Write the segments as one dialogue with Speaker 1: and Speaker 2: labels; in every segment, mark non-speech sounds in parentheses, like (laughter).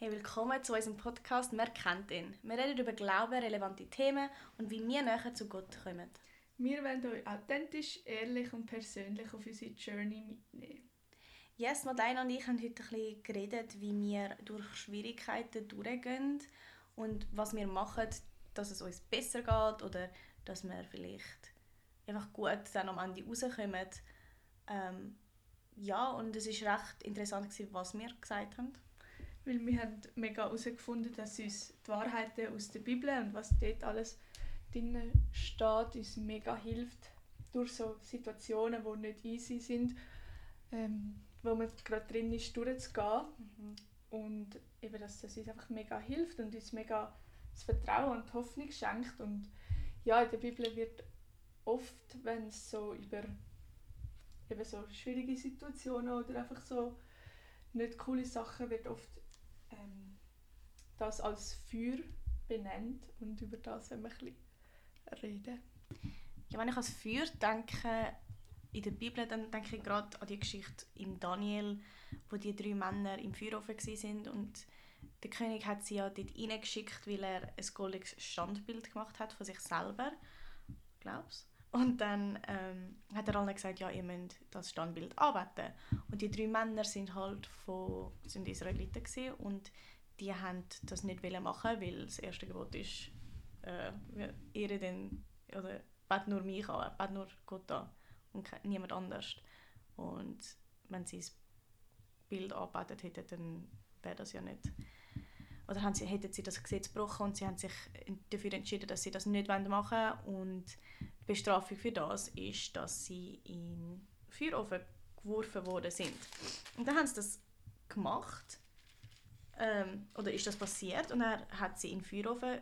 Speaker 1: Hey, willkommen zu unserem Podcast «Wer kennt ihn?». Wir reden über Glauben, relevante Themen und wie wir näher zu Gott kommen.
Speaker 2: Wir wollen euch authentisch, ehrlich und persönlich auf unsere Journey mitnehmen.
Speaker 1: Yes, Madeleine und ich haben heute ein bisschen geredet, wie wir durch Schwierigkeiten durchgehen und was wir machen, dass es uns besser geht oder dass wir vielleicht einfach gut dann am Ende rauskommen. Ähm, ja, und es war recht interessant, gewesen, was wir gesagt haben.
Speaker 2: Weil wir haben mega herausgefunden, dass uns die Wahrheiten aus der Bibel und was dort alles drin steht, uns mega hilft durch so Situationen, die nicht easy sind, ähm, wo man gerade drin ist, durchzugehen. Mhm. Und eben, dass das uns einfach mega hilft und uns mega das Vertrauen und die Hoffnung schenkt. Und ja, in der Bibel wird oft, wenn es so über eben so schwierige Situationen oder einfach so nicht coole Sachen wird oft das als Feuer benennt und über das wenn wir ein bisschen reden.
Speaker 1: Ja, wenn ich als Feuer denke in der Bibel, dann denke ich gerade an die Geschichte im Daniel, wo die drei Männer im Feuerofen sind und der König hat sie ja dort reingeschickt, weil er ein goldiges Standbild gemacht hat von sich selber, glaubst und dann ähm, hat er allen gesagt, ja, ihr müsst das Standbild arbeiten. Und die drei Männer sind halt von, sind Israeliten und die haben das nicht machen, weil das erste Gebot ist, äh, ehre den, oder bet nur mich an, bet nur Gott an und niemand anders. Und wenn sie das Bild arbeitet hätten, dann wäre das ja nicht oder haben sie, hätten sie das Gesetz gebrochen und sie haben sich dafür entschieden, dass sie das nicht machen wollen und Bestrafung für das ist, dass sie in Feuerofen geworfen worden sind. Und dann haben sie das gemacht, ähm, oder ist das passiert, und er hat sie in Feuerofen,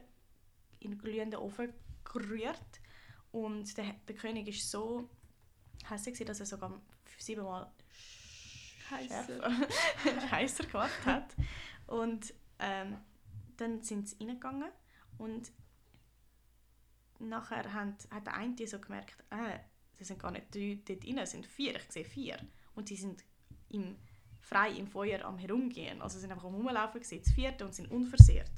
Speaker 1: in glühenden Ofen gerührt und der, der König ist so hässlich, dass er sogar siebenmal heißer, (laughs) gemacht hat. Und ähm, dann sind sie reingegangen und nachher hat, hat der eine so gemerkt, äh, es sind gar nicht drei dort rein, es sind vier, ich sehe vier. Und sie sind im, frei im Feuer am herumgehen. Also sie sind einfach am rumlaufen, gesehen, das vierte und sind unversehrt.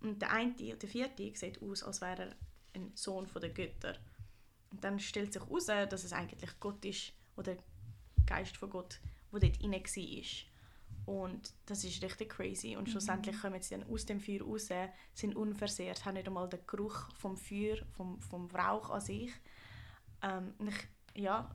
Speaker 1: Und der eine, der vierte, sieht aus, als wäre er ein Sohn der Götter. Und dann stellt sich heraus, dass es eigentlich Gott ist, oder der Geist von Gott, der dort rein war. Und das ist richtig crazy. Und mhm. schlussendlich kommen sie dann aus dem Feuer raus, sind unversehrt, haben nicht einmal den Geruch vom Feuer, vom, vom Rauch an sich. Ähm, ich, ja,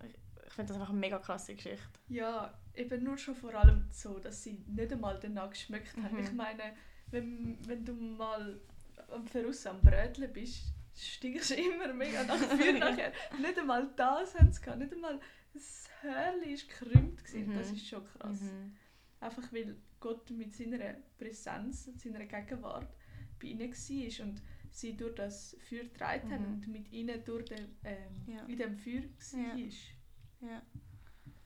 Speaker 1: ich finde das einfach eine mega krasse Geschichte.
Speaker 2: Ja, eben nur schon vor allem so, dass sie nicht einmal danach geschmeckt haben. Mhm. Ich meine, wenn, wenn du mal am Verriss am Bröteln bist, stinkst du immer mega nach (laughs) Feuer nachher. Nicht einmal das haben sie gehabt, nicht einmal das Hörli war gekrümmt. Mhm. Das ist schon krass. Mhm. Einfach weil Gott mit seiner Präsenz, seiner Gegenwart bei ihnen war und sie durch das Feuer getragen mhm. haben und mit ihnen durch den, ähm, ja. in dem Feuer war. Ja.
Speaker 1: Ja.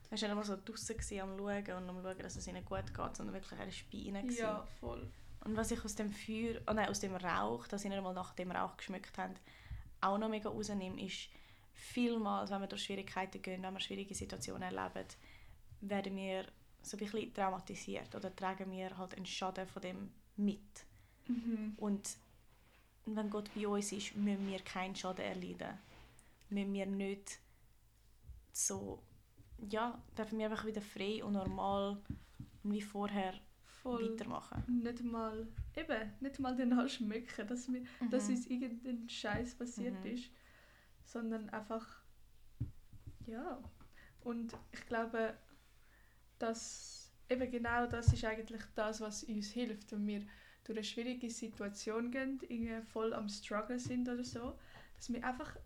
Speaker 1: Er war nicht nur so draußen am Schauen und am Schauen, dass es ihnen gut geht, sondern wirklich er war bei ihnen.
Speaker 2: Ja, voll.
Speaker 1: Und was ich aus dem Feuer, oh nein, aus dem Rauch, dass sie nicht einmal nach dem Rauch geschmückt haben, auch noch mega rausnehme, ist, vielmals, wenn wir durch Schwierigkeiten gehen, wenn wir schwierige Situationen erleben, werden wir so ein bisschen traumatisiert oder tragen wir halt einen Schaden von dem mit. Mhm. Und wenn Gott bei uns ist, müssen wir keinen Schaden erleiden. Müssen wir nicht so, ja, dürfen wir einfach wieder frei und normal und wie vorher Voll. weitermachen.
Speaker 2: Nicht mal, eben, nicht mal den schmecken, dass, wir, mhm. dass uns irgendein Scheiß passiert mhm. ist, sondern einfach, ja. Und ich glaube, dass eben genau das ist eigentlich das, was uns hilft, wenn wir durch eine schwierige Situation gehen, irgendwie voll am Struggle sind oder so, dass wir einfach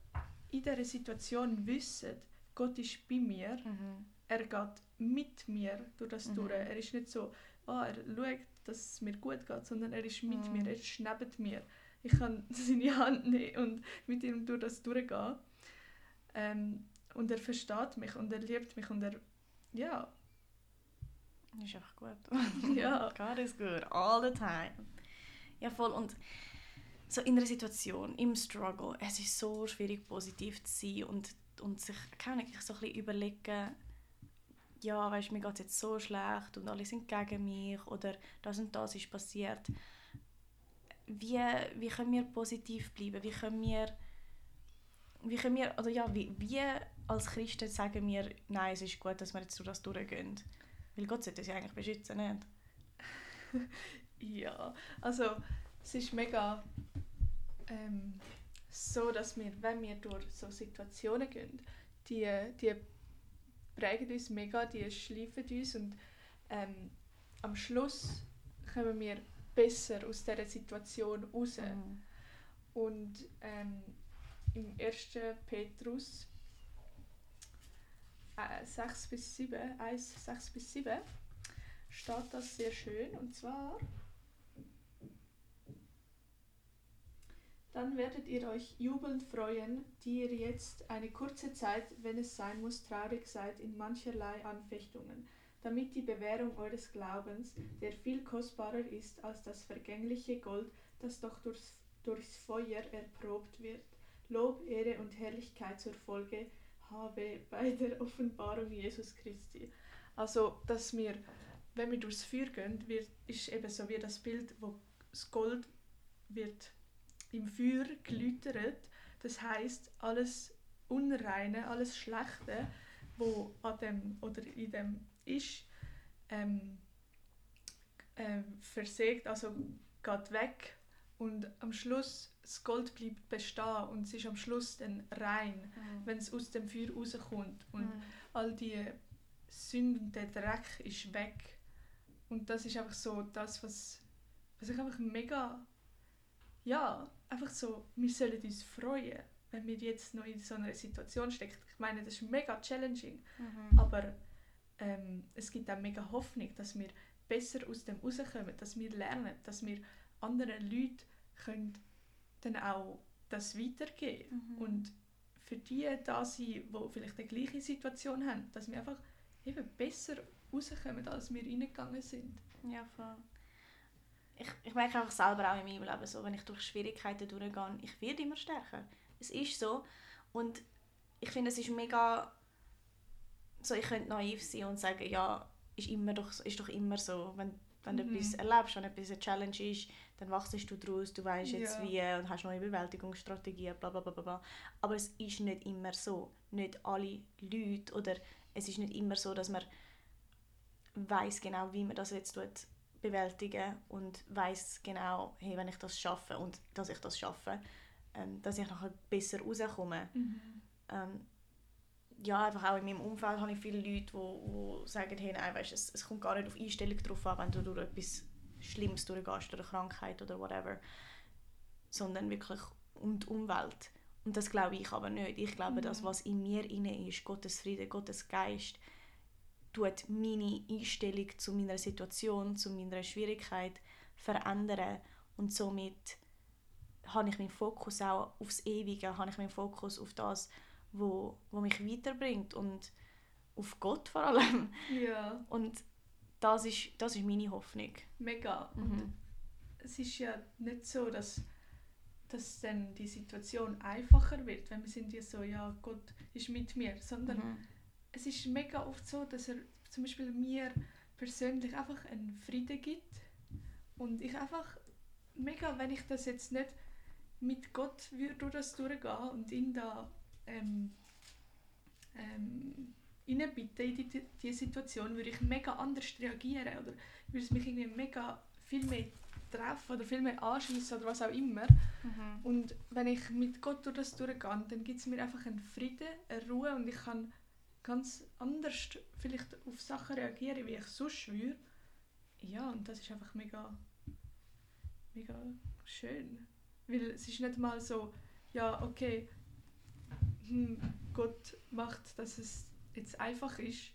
Speaker 2: in dieser Situation wissen, Gott ist bei mir, mhm. er geht mit mir durch das mhm. durch. Er ist nicht so, oh, er schaut, dass es mir gut geht, sondern er ist mit mhm. mir, er ist neben mir. Ich kann (laughs) seine Hand nehmen und mit ihm durch das durchgehen. Ähm, und er versteht mich und er liebt mich und er, ja,
Speaker 1: ist einfach gut. (laughs) ja. God is good. All the time. Ja, voll. Und so in einer Situation, im Struggle, es ist so schwierig, positiv zu sein und, und sich kann so ein bisschen überlegen, ja, weißt, mir geht es jetzt so schlecht und alle sind gegen mich oder das und das ist passiert. Wie, wie können wir positiv bleiben? Wie können wir, wie können wir, also ja, wie, wie als Christen sagen wir, nein, es ist gut, dass wir jetzt durch das durchgehen? Weil Gott sollte uns ja eigentlich beschützen, nicht? (laughs)
Speaker 2: ja, also es ist mega ähm, so, dass wir, wenn wir durch so Situationen gehen, die, die prägen uns mega, die schleifen uns und ähm, am Schluss kommen wir besser aus dieser Situation raus. Mhm. Und ähm, im 1. Petrus äh, 6 bis 7, 1, 6 bis 7 steht das sehr schön und zwar Dann werdet ihr euch jubelnd freuen, die ihr jetzt eine kurze Zeit, wenn es sein muss, traurig seid in mancherlei Anfechtungen, damit die Bewährung eures Glaubens, der viel kostbarer ist als das vergängliche Gold, das doch durchs, durchs Feuer erprobt wird, Lob, Ehre und Herrlichkeit zur Folge habe bei der Offenbarung Jesus Christi. Also, dass wir, wenn wir durchs Feuer gehen, wird, ist eben so wie das Bild, wo das Gold wird im Feuer geläutert. Das heißt alles Unreine, alles Schlechte, wo an dem oder in dem ist, ähm, äh, versägt, also geht weg und am Schluss das Gold bleibt bestehen und es ist am Schluss dann rein, mhm. wenn es aus dem Feuer rauskommt und mhm. all die Sünden, der Dreck ist weg und das ist einfach so das, was, was ich einfach mega ja, einfach so, wir sollen uns freuen, wenn wir jetzt noch in so einer Situation stecken. Ich meine, das ist mega challenging, mhm. aber ähm, es gibt auch mega Hoffnung, dass wir besser aus dem rauskommen, dass wir lernen, dass wir anderen Leuten können dann auch das weitergeben mhm. und für die da sein, die vielleicht die gleiche Situation haben, dass wir einfach eben besser rauskommen, als wir reingegangen sind.
Speaker 1: Ja, voll ich, ich merke einfach selber auch in meinem Leben so, wenn ich durch Schwierigkeiten durchgehe, ich werde immer stärker. Es ist so. Und ich finde, es ist mega so, ich könnte naiv sein und sagen, ja, ist, immer doch, ist doch immer so, wenn, wenn du mhm. etwas erlebst, wenn etwas eine Challenge ist, dann wachst du daraus, du weißt jetzt ja. wie und hast neue Bewältigungsstrategien, bla bla bla bla. Aber es ist nicht immer so. Nicht alle Leute oder es ist nicht immer so, dass man weiß genau, wie man das jetzt tut bewältigen und weiß genau, hey, wenn ich das schaffe und dass ich das schaffe, ähm, dass ich nachher besser rauskomme. Mhm. Ähm, ja, einfach auch in meinem Umfeld habe ich viele Leute, die, die sagen, hey, nein, weißt, es, es kommt gar nicht auf Einstellung drauf an, wenn du durch etwas Schlimmes durchgehst, oder eine Krankheit oder whatever, sondern wirklich um die Umwelt. Und das glaube ich aber nicht. Ich glaube, mhm. das, was in mir inne ist, Gottes Friede, Gottes Geist, tut meine Einstellung zu meiner Situation, zu meiner Schwierigkeit verändern und somit habe ich meinen Fokus auch aufs Ewige, habe ich meinen Fokus auf das, wo, wo mich weiterbringt und auf Gott vor allem.
Speaker 2: Ja.
Speaker 1: Und das ist, das ist meine Hoffnung.
Speaker 2: Mega. Mhm. es ist ja nicht so, dass, dass dann die Situation einfacher wird, wenn wir sind ja so, ja, Gott ist mit mir, sondern mhm es ist mega oft so, dass er zum Beispiel mir persönlich einfach einen Frieden gibt und ich einfach mega, wenn ich das jetzt nicht mit Gott würde durch das durchgehen und ihn da ähm, ähm, reinbitten in die, die Situation, würde ich mega anders reagieren oder würde es mich irgendwie mega viel mehr treffen oder viel mehr anschließen oder was auch immer. Mhm. Und wenn ich mit Gott durch das durchgehe, dann gibt es mir einfach einen Frieden, eine Ruhe und ich kann ganz anders vielleicht auf Sachen reagieren, wie ich sonst würde. Ja, und das ist einfach mega, mega schön. Weil es ist nicht mal so, ja, okay, hm, Gott macht, dass es jetzt einfach ist,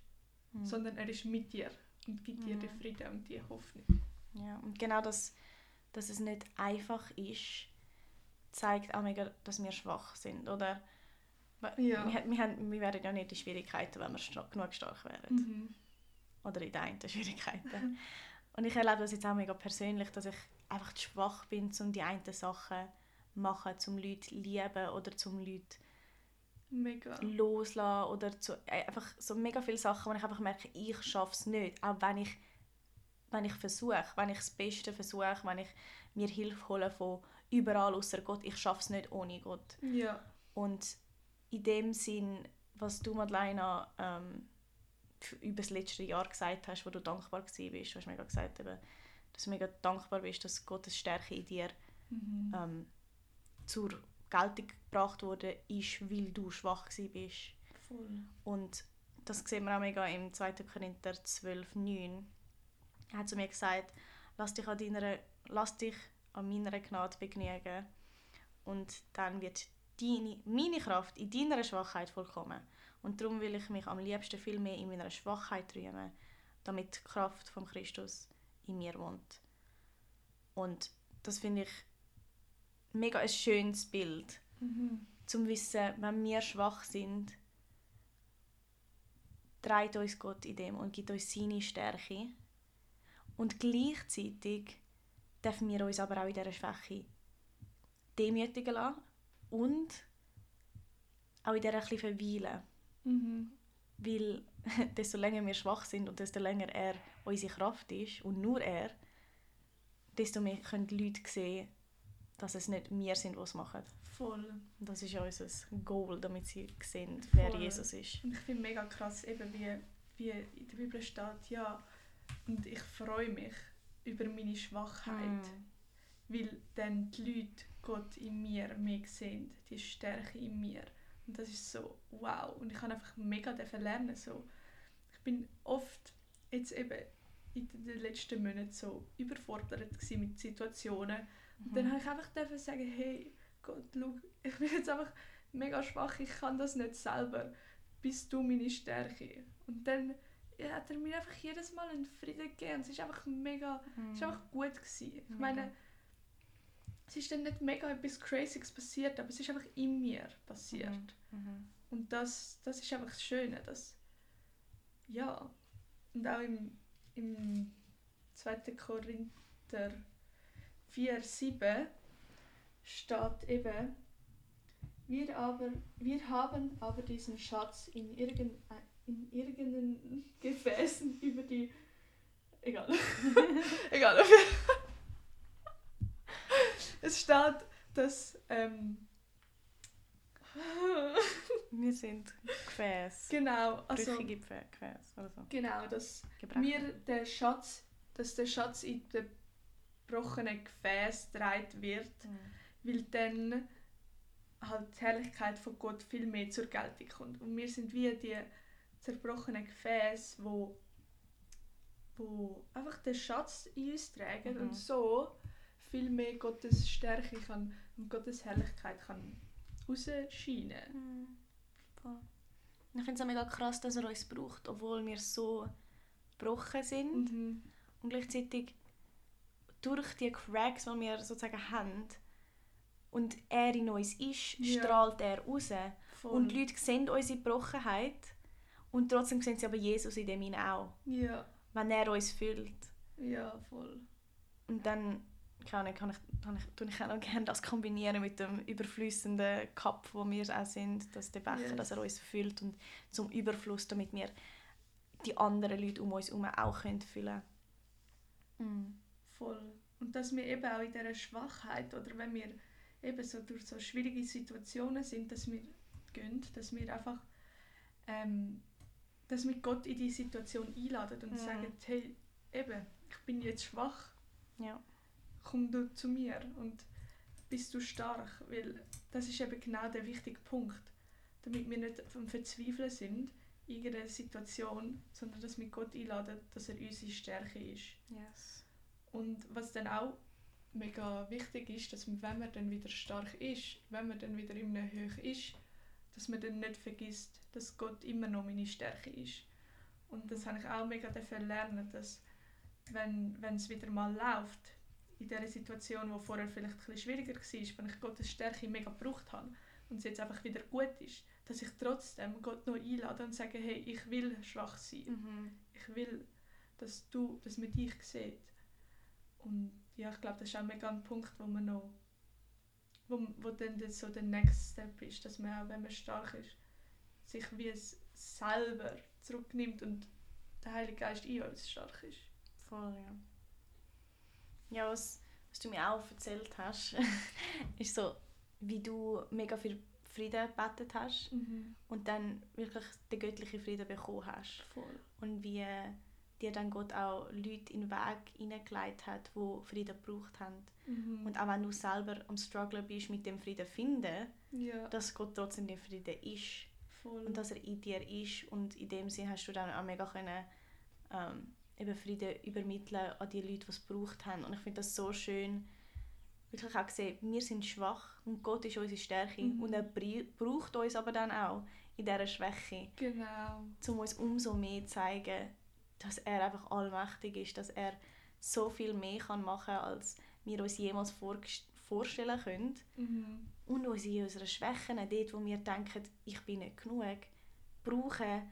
Speaker 2: mhm. sondern er ist mit dir und gibt mhm. dir den Frieden und die Hoffnung.
Speaker 1: Ja, und genau das, dass es nicht einfach ist, zeigt auch mega, dass wir schwach sind, oder? Ja. Wir, wir, haben, wir wären ja nicht in Schwierigkeiten, wenn wir stark, genug stark wären. Mhm. Oder in den Schwierigkeiten. Und ich erlebe das jetzt auch mega persönlich, dass ich einfach zu schwach bin, um die einen Sachen zu machen, um Leute zu lieben oder um Leute
Speaker 2: Mega.
Speaker 1: loslassen oder zu, äh, einfach so mega viele Sachen, wo ich einfach merke, ich schaffe es nicht, auch wenn ich, wenn ich versuche, wenn ich das Beste versuche, wenn ich mir Hilfe hole von überall außer Gott, ich schaffe es nicht ohne Gott.
Speaker 2: Ja.
Speaker 1: Und in dem Sinn, was du, Madeleine, ähm, über das letzte Jahr gesagt hast, wo du dankbar warst, du hast mega gesagt, eben, dass du mega dankbar bist, dass Gottes Stärke in dir
Speaker 2: Mhm.
Speaker 1: ähm, zur Geltung gebracht wurde, ist, weil du schwach gewesen bist.
Speaker 2: Voll.
Speaker 1: Und das sehen wir auch mega im 2. Korinther 12, 9. Er hat zu mir gesagt, lass dich an, deiner, lass dich an meiner Gnade begnügen und dann wird deine, meine Kraft in deiner Schwachheit vollkommen. Und darum will ich mich am liebsten viel mehr in meiner Schwachheit rühmen, damit die Kraft von Christus in mir wohnt. Und das finde ich mega ein schönes Bild,
Speaker 2: Mhm.
Speaker 1: zum wissen, wenn wir schwach sind, trägt uns Gott in dem und gibt uns seine Stärke. Und gleichzeitig dürfen wir uns aber auch in dieser Schwäche demütigen lassen und auch in dieser ein bisschen verweilen.
Speaker 2: Mhm.
Speaker 1: Weil (laughs) desto länger wir schwach sind und desto länger er unsere Kraft ist und nur er, desto mehr können die Leute sehen, dass es nicht wir sind, die es machen.
Speaker 2: Voll.
Speaker 1: Das ist ja unser Goal, damit sie sehen, wer
Speaker 2: Voll.
Speaker 1: Jesus ist.
Speaker 2: Und ich finde mega krass, eben wie, wie in der Bibel steht, ja, und ich freue mich über meine Schwachheit,
Speaker 1: Mm.
Speaker 2: Weil dann die Leute Gott in mir mehr sehen, die Stärke in mir. Und das ist so wow. Und ich kann einfach mega dafür lernen. So. Ich bin oft jetzt eben in den letzten Monaten so überfordert mit Situationen. Und dann habe ich einfach dürfen sagen, hey Gott, schau, ich bin jetzt einfach mega schwach, ich kann das nicht selber. Bist du meine Stärke? Und dann ja, hat er mir einfach jedes Mal einen Frieden gegeben. Und es ist einfach mega, es ist einfach gut gewesen. Ich meine, es ist dann nicht mega etwas Crazyes passiert, aber es ist einfach in mir passiert.
Speaker 1: Mhm.
Speaker 2: Und das, das ist einfach das Schöne, dass ja und auch im, im 2. Korinther 4, 7 steht eben wir, aber, wir haben aber diesen Schatz in, irgend, in irgendeinen Gefäßen über die egal (laughs) egal es steht dass ähm, (laughs)
Speaker 1: Wir sind Gefäß.
Speaker 2: genau also
Speaker 1: Brüchige Gefäß oder so.
Speaker 2: Genau, dass
Speaker 1: Gebrechen.
Speaker 2: mir der Schatz, dass der Schatz in den gebrochenen Gefäß gedreht wird,
Speaker 1: Mhm.
Speaker 2: weil dann halt die Herrlichkeit von Gott viel mehr zur Geltung kommt. Und wir sind wie die zerbrochenen Gefäße, wo, wo einfach den Schatz in uns tragen
Speaker 1: Mhm.
Speaker 2: und so viel mehr Gottes Stärke kann und Gottes Herrlichkeit kann rausscheinen.
Speaker 1: Mhm. Voll. Ich finde es auch mega krass, dass er uns braucht, obwohl wir so gebrochen sind.
Speaker 2: Mhm.
Speaker 1: Und gleichzeitig durch die Cracks, die wir sozusagen haben, und er in uns ist,
Speaker 2: Ja.
Speaker 1: strahlt er raus.
Speaker 2: Voll.
Speaker 1: Und die Leute sehen unsere Brochenheit und trotzdem sehen sie aber Jesus in dem hinein auch,
Speaker 2: ja,
Speaker 1: wenn er uns füllt.
Speaker 2: ja, voll.
Speaker 1: Und dann kann ich, kann ich, kann ich, tue ich auch noch gerne das kombinieren mit dem überflüssenden Cup, wo wir auch sind, dass der Becher,
Speaker 2: Yes.
Speaker 1: dass er uns füllt und zum Überfluss, damit wir die anderen Leute um uns herum auch können füllen können.
Speaker 2: Voll. Und dass wir eben auch in dieser Schwachheit oder wenn wir eben so durch so schwierige Situationen sind, dass wir gehen, dass wir einfach ähm, dass wir Gott in die Situation einladen und
Speaker 1: Mhm.
Speaker 2: sagen, hey, eben, ich bin jetzt schwach,
Speaker 1: Ja.
Speaker 2: Komm du zu mir und bist du stark, weil das ist eben genau der wichtige Punkt, damit wir nicht vom Verzweifeln sind in irgendeiner Situation, sondern dass wir Gott einladen, dass er unsere Stärke ist.
Speaker 1: Yes.
Speaker 2: Und was dann auch mega wichtig ist, dass man, wenn man dann wieder stark ist, wenn man dann wieder in einer Höhe ist, dass man dann nicht vergisst, dass Gott immer noch meine Stärke ist. Und das habe ich auch mega dafür lernen, dass wenn es wieder mal läuft, in dieser Situation, wo vorher vielleicht ein bisschen schwieriger war, wenn ich Gottes Stärke mega gebraucht habe und es jetzt einfach wieder gut ist, dass ich trotzdem Gott noch einlade und sage, hey, ich will schwach sein
Speaker 1: Mhm.
Speaker 2: ich will, dass du, dass man dich sieht. Und ja, ich glaube, das ist auch mega ein Punkt, wo man noch wo, wo dann so der Next Step ist, dass man auch, wenn man stark ist, sich wie es selber zurücknimmt und der Heilige Geist in uns stark ist.
Speaker 1: Voll, ja. Ja, was, was du mir auch erzählt hast, (laughs) ist so, wie du mega viel Frieden gebetet hast
Speaker 2: Mhm.
Speaker 1: und dann wirklich den göttlichen Frieden bekommen hast.
Speaker 2: Voll.
Speaker 1: Und wie dir dann Gott auch Leute in den Weg hineingelegt hat, die Frieden gebraucht haben.
Speaker 2: Mhm.
Speaker 1: Und auch wenn du selber am Struggle bist mit dem Frieden finden,
Speaker 2: ja,
Speaker 1: dass Gott trotzdem der Frieden ist
Speaker 2: voll.
Speaker 1: und dass er in dir ist und in dem Sinn hast du dann auch mega können, ähm, eben Frieden übermitteln an die Leute, die es gebraucht haben und ich finde das so schön wirklich auch gesehen, wir sind schwach und Gott ist unsere Stärke
Speaker 2: Mhm.
Speaker 1: und er braucht uns aber dann auch in dieser Schwäche,
Speaker 2: genau.
Speaker 1: um uns umso mehr zu zeigen, dass er einfach allmächtig ist, dass er so viel mehr kann machen als wir uns jemals vorstellen können
Speaker 2: Mhm.
Speaker 1: und uns in unseren Schwächen, dort wo wir denken, ich bin nicht genug, brauchen,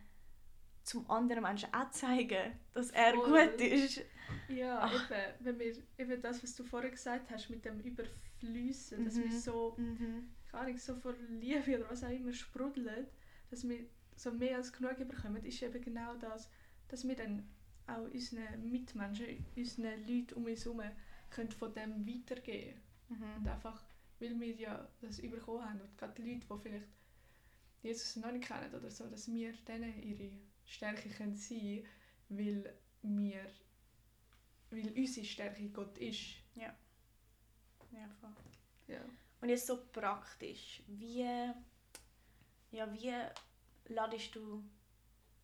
Speaker 1: zum anderen Menschen auch zeigen, dass er
Speaker 2: Voll.
Speaker 1: gut ist.
Speaker 2: Ja,
Speaker 1: Ach.
Speaker 2: eben, wenn wir, eben das, was du vorher gesagt hast, mit dem Überfließen, dass wir
Speaker 1: Mhm.
Speaker 2: so,
Speaker 1: Mhm.
Speaker 2: keine Ahnung, so vor Liebe oder was auch immer sprudeln, dass wir so mehr als genug bekommen, ist eben genau das, dass wir dann auch unseren Mitmenschen, unseren Leuten um uns herum können von dem weitergeben Und
Speaker 1: Mhm.
Speaker 2: einfach, weil wir ja das bekommen haben und gerade die Leute, die vielleicht Jesus noch nicht kennen oder so, dass wir denen ihre Stärke können sein weil wir weil unsere Stärke Gott ist.
Speaker 1: Ja, voll.
Speaker 2: Ja.
Speaker 1: Und jetzt so praktisch, wie, ja, wie ladest du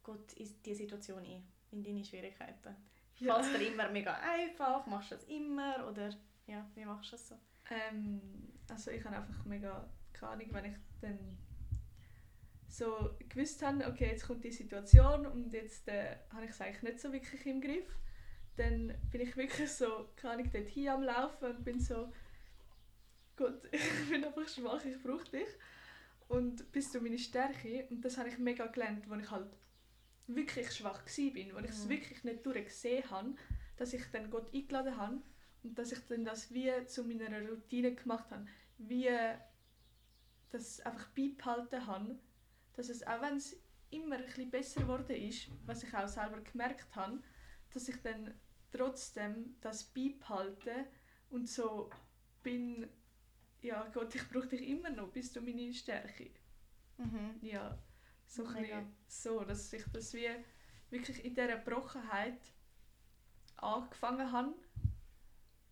Speaker 1: Gott in diese Situation ein, in deine Schwierigkeiten?
Speaker 2: Ja.
Speaker 1: Fällt es dir immer mega einfach? Machst du das immer? Oder ja, wie machst du das so?
Speaker 2: Ähm, also ich habe einfach mega keine Ahnung, wenn ich dann so gewusst habe, okay, jetzt kommt die Situation und jetzt äh, habe ich es eigentlich nicht so wirklich im Griff, dann bin ich wirklich so, keine Ahnung, dort hin am Laufen und bin so, Gott, (laughs) ich bin einfach schwach, ich brauche dich. Und bist du meine Stärke und das habe ich mega gelernt, als ich halt wirklich schwach war, bin, wo ich es
Speaker 1: Mhm.
Speaker 2: wirklich nicht durchgesehen habe, dass ich dann Gott eingeladen habe und dass ich dann das wie zu meiner Routine gemacht habe, wie das einfach beibehalten habe, dass es, auch wenn es immer ein bisschen besser geworden ist, was ich auch selber gemerkt habe, dass ich dann trotzdem das beibehalte und so bin, ja Gott, ich brauche dich immer noch, bist du meine Stärke.
Speaker 1: Mhm.
Speaker 2: Ja, so ein bisschen so, dass ich das wie wirklich in dieser Brochenheit angefangen habe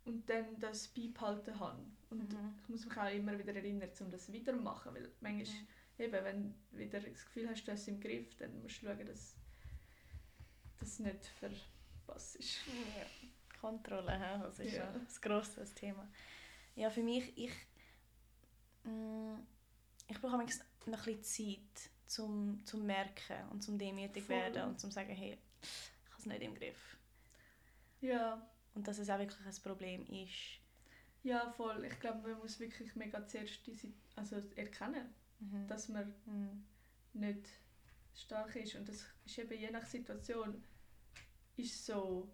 Speaker 2: und dann das beibehalten habe. Und
Speaker 1: Mhm.
Speaker 2: ich muss mich auch immer wieder erinnern, um das wieder zu machen, weil manchmal,
Speaker 1: Mhm.
Speaker 2: Eben, wenn du wieder das Gefühl hast, du hast es im Griff, dann musst du schauen, dass das nicht verpasst ist.
Speaker 1: Ja. Kontrolle, das ist ja. Ein grosses Thema. Ja, für mich, ich, mm, ich brauche manchmal noch ein bisschen Zeit, zum zum merken und zum demütig
Speaker 2: Voll.
Speaker 1: werden und zum sagen, hey, ich habe es nicht im Griff.
Speaker 2: Ja,
Speaker 1: Und dass es auch wirklich ein Problem ist.
Speaker 2: ja, voll. Ich glaube, man muss wirklich mega zuerst diese, also erkennen,
Speaker 1: Mhm.
Speaker 2: dass man
Speaker 1: Mhm.
Speaker 2: nicht stark ist. Und das ist eben je nach Situation ist so,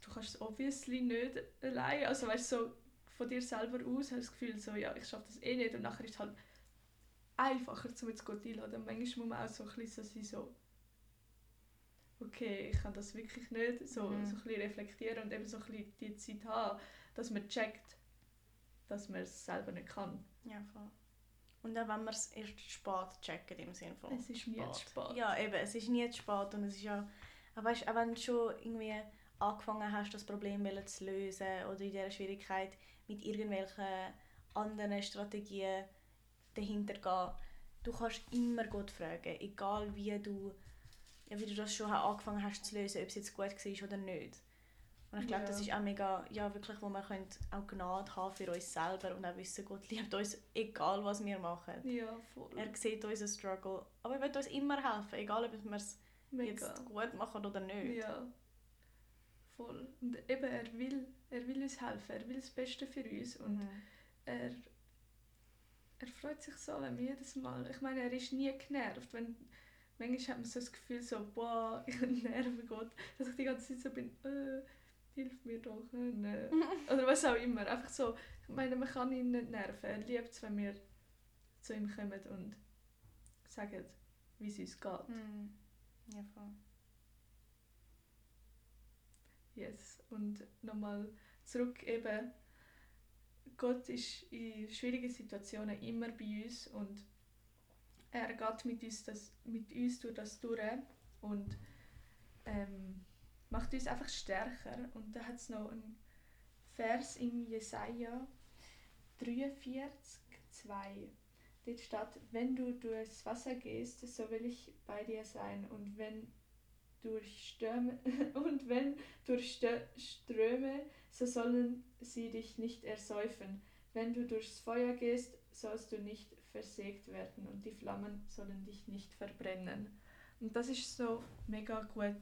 Speaker 2: du kannst es obviously nicht allein, also weißt so von dir selber aus hast du das Gefühl, so, ja, ich schaffe das eh nicht und nachher ist es halt einfacher, um jetzt Gott einladen. Manchmal muss man auch so ein bisschen so sein, so, okay, ich kann das wirklich nicht, so,
Speaker 1: Mhm.
Speaker 2: so ein bisschen reflektieren und eben so ein bisschen die Zeit haben, dass man checkt, dass man es selber nicht kann.
Speaker 1: Ja, voll. Und auch wenn wir es erst spät checken, im Sinne von
Speaker 2: Es ist nie zu spät.
Speaker 1: Ja, eben, es ist nie zu spät und es ist ja... Aber weißt, auch wenn du schon irgendwie angefangen hast, das Problem zu lösen oder in dieser Schwierigkeit mit irgendwelchen anderen Strategien dahinter gehen, du kannst immer Gott fragen, egal wie du, ja, wie du das schon angefangen hast zu lösen, ob es jetzt gut war oder nicht. Und ich glaube,
Speaker 2: Ja.
Speaker 1: das ist auch mega, ja, wirklich, wo wir können auch Gnade haben für uns selber und auch wissen, Gott liebt uns, egal was wir machen.
Speaker 2: Ja, voll.
Speaker 1: Er sieht unseren Struggle, aber er will uns immer helfen, egal ob wir es jetzt gut machen oder nicht.
Speaker 2: Ja. Voll. Und eben, er will, er will uns helfen, er will das Beste für uns und
Speaker 1: Mhm.
Speaker 2: er, er freut sich so, wenn wir jedes Mal, ich meine, er ist nie genervt, wenn, manchmal hat man so das Gefühl so, boah, (laughs) ich nerve Gott, dass ich die ganze Zeit so bin, äh, hilf mir doch. Äh, oder was auch immer. Einfach so, ich meine, man kann ihn nicht nerven. Er liebt es, wenn wir zu ihm kommen und sagen, wie es uns geht.
Speaker 1: Mhm. Ja, voll.
Speaker 2: Yes. Und nochmal zurück eben, Gott ist in schwierigen Situationen immer bei uns und er geht mit uns, das, mit uns durch das durch und ähm, macht uns einfach stärker. Und da hat es noch einen Vers in Jesaja 43, 2. Dort steht, wenn du durchs Wasser gehst, so will ich bei dir sein. Und wenn durch Stürme (laughs) und wenn durch Ströme, so sollen sie dich nicht ersäufen. Wenn du durchs Feuer gehst, sollst du nicht versägt werden und die Flammen sollen dich nicht verbrennen. Und das ist so mega gut.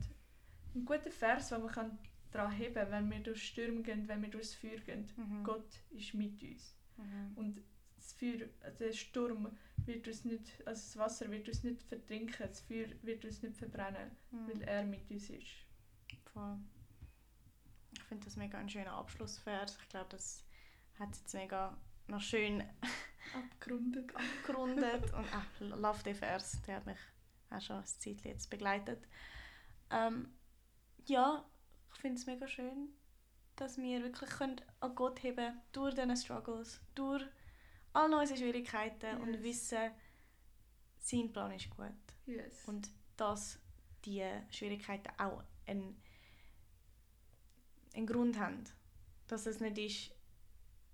Speaker 2: Ein guter Vers, den man daran heben kann, wenn wir durch Stürme gehen, wenn wir durchs Feuer gehen. Mhm. Gott ist mit uns. Mhm. Und das Feuer, der Sturm wird uns nicht, also das Wasser wird uns nicht vertrinken, das Feuer wird uns nicht verbrennen, mhm. weil er mit uns ist.
Speaker 1: Voll. Ich finde das mega ein schöner Abschlussvers. Ich glaube, das hat jetzt mega noch schön (laughs)
Speaker 2: abgerundet.
Speaker 1: abgerundet. (laughs) Und ach, love den Vers, der hat mich auch schon ein Zeit jetzt begleitet. Ähm, ja, ich finde es mega schön, dass wir wirklich können an Gott heben durch diese Struggles, durch all unsere Schwierigkeiten yes. und wissen, sein Plan ist gut.
Speaker 2: Yes.
Speaker 1: Und dass die Schwierigkeiten auch einen, einen Grund haben. Dass es nicht ist,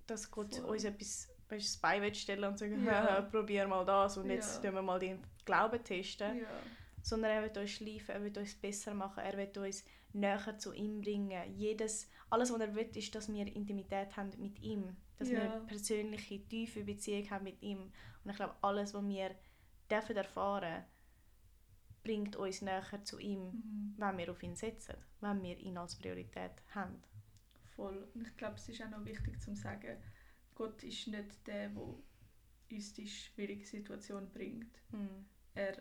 Speaker 1: dass Gott Voll. uns etwas weißt, das Bein stellen und sagen, (laughs) ja. probier mal das und jetzt ja. wir mal den Glauben testen.
Speaker 2: Ja.
Speaker 1: Sondern er wird uns schleifen, er wird uns besser machen, er wird uns näher zu ihm bringen. Jedes, alles, was er will, ist, dass wir Intimität haben mit ihm. Dass ja. wir persönliche, tiefe Beziehung haben mit ihm. Und ich glaube, alles, was wir dürfen erfahren bringt uns näher zu ihm, mhm. wenn wir auf ihn setzen, wenn wir ihn als Priorität haben.
Speaker 2: Voll. Und ich glaube, es ist auch noch wichtig zu sagen, Gott ist nicht der, der uns die schwierige Situation bringt.
Speaker 1: Mhm.
Speaker 2: Er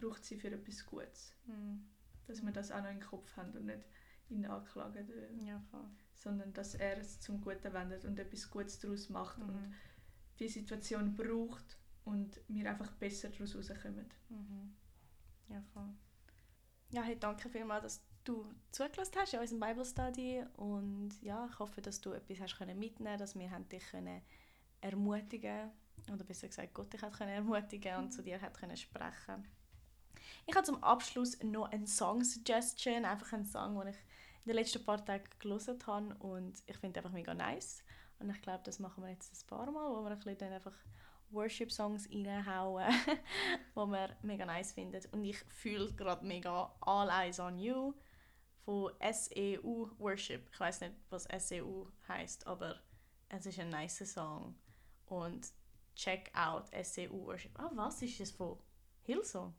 Speaker 2: braucht sie für etwas Gutes.
Speaker 1: Mhm.
Speaker 2: Dass wir das auch noch im Kopf haben und nicht ihn anklagen.
Speaker 1: Ja.
Speaker 2: Sondern dass er es zum Guten wendet und etwas Gutes daraus macht mhm. und die Situation braucht und wir einfach besser daraus rauskommen.
Speaker 1: Mhm. Ja, voll. Ja, hey, danke vielmals, dass du zugelassen hast in unserem Bible Study und ja, ich hoffe, dass du etwas hast können mitnehmen, dass wir haben dich können ermutigen oder besser gesagt Gott dich hat können ermutigen und zu dir hat können sprechen. Ich habe zum Abschluss noch eine Song Suggestion, einfach einen Song, den ich in den letzten paar Tagen gelesen habe und ich finde einfach mega nice und ich glaube, das machen wir jetzt ein paar Mal, wo wir ein bisschen dann einfach Worship-Songs reinhauen, (laughs) die wir mega nice finden. Und ich fühle gerade mega All Eyes on You von SEU Worship. Ich weiß nicht, was SEU heißt, aber es ist ein nice Song. Und check out SEU Worship. Ah, was ist das von Hillsong?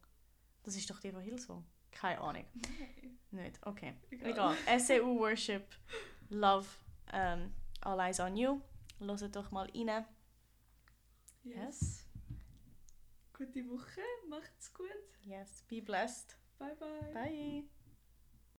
Speaker 1: Das ist doch die von Hillsong. Keine Ahnung. (laughs)
Speaker 2: Nein.
Speaker 1: Nicht? Okay. Egal. SEU Worship. Love um, ähm, All Eyes on You. Hört doch mal rein.
Speaker 2: Yes. yes. Gute Woche. Macht's gut.
Speaker 1: Yes. Be blessed.
Speaker 2: Bye bye.
Speaker 1: Bye.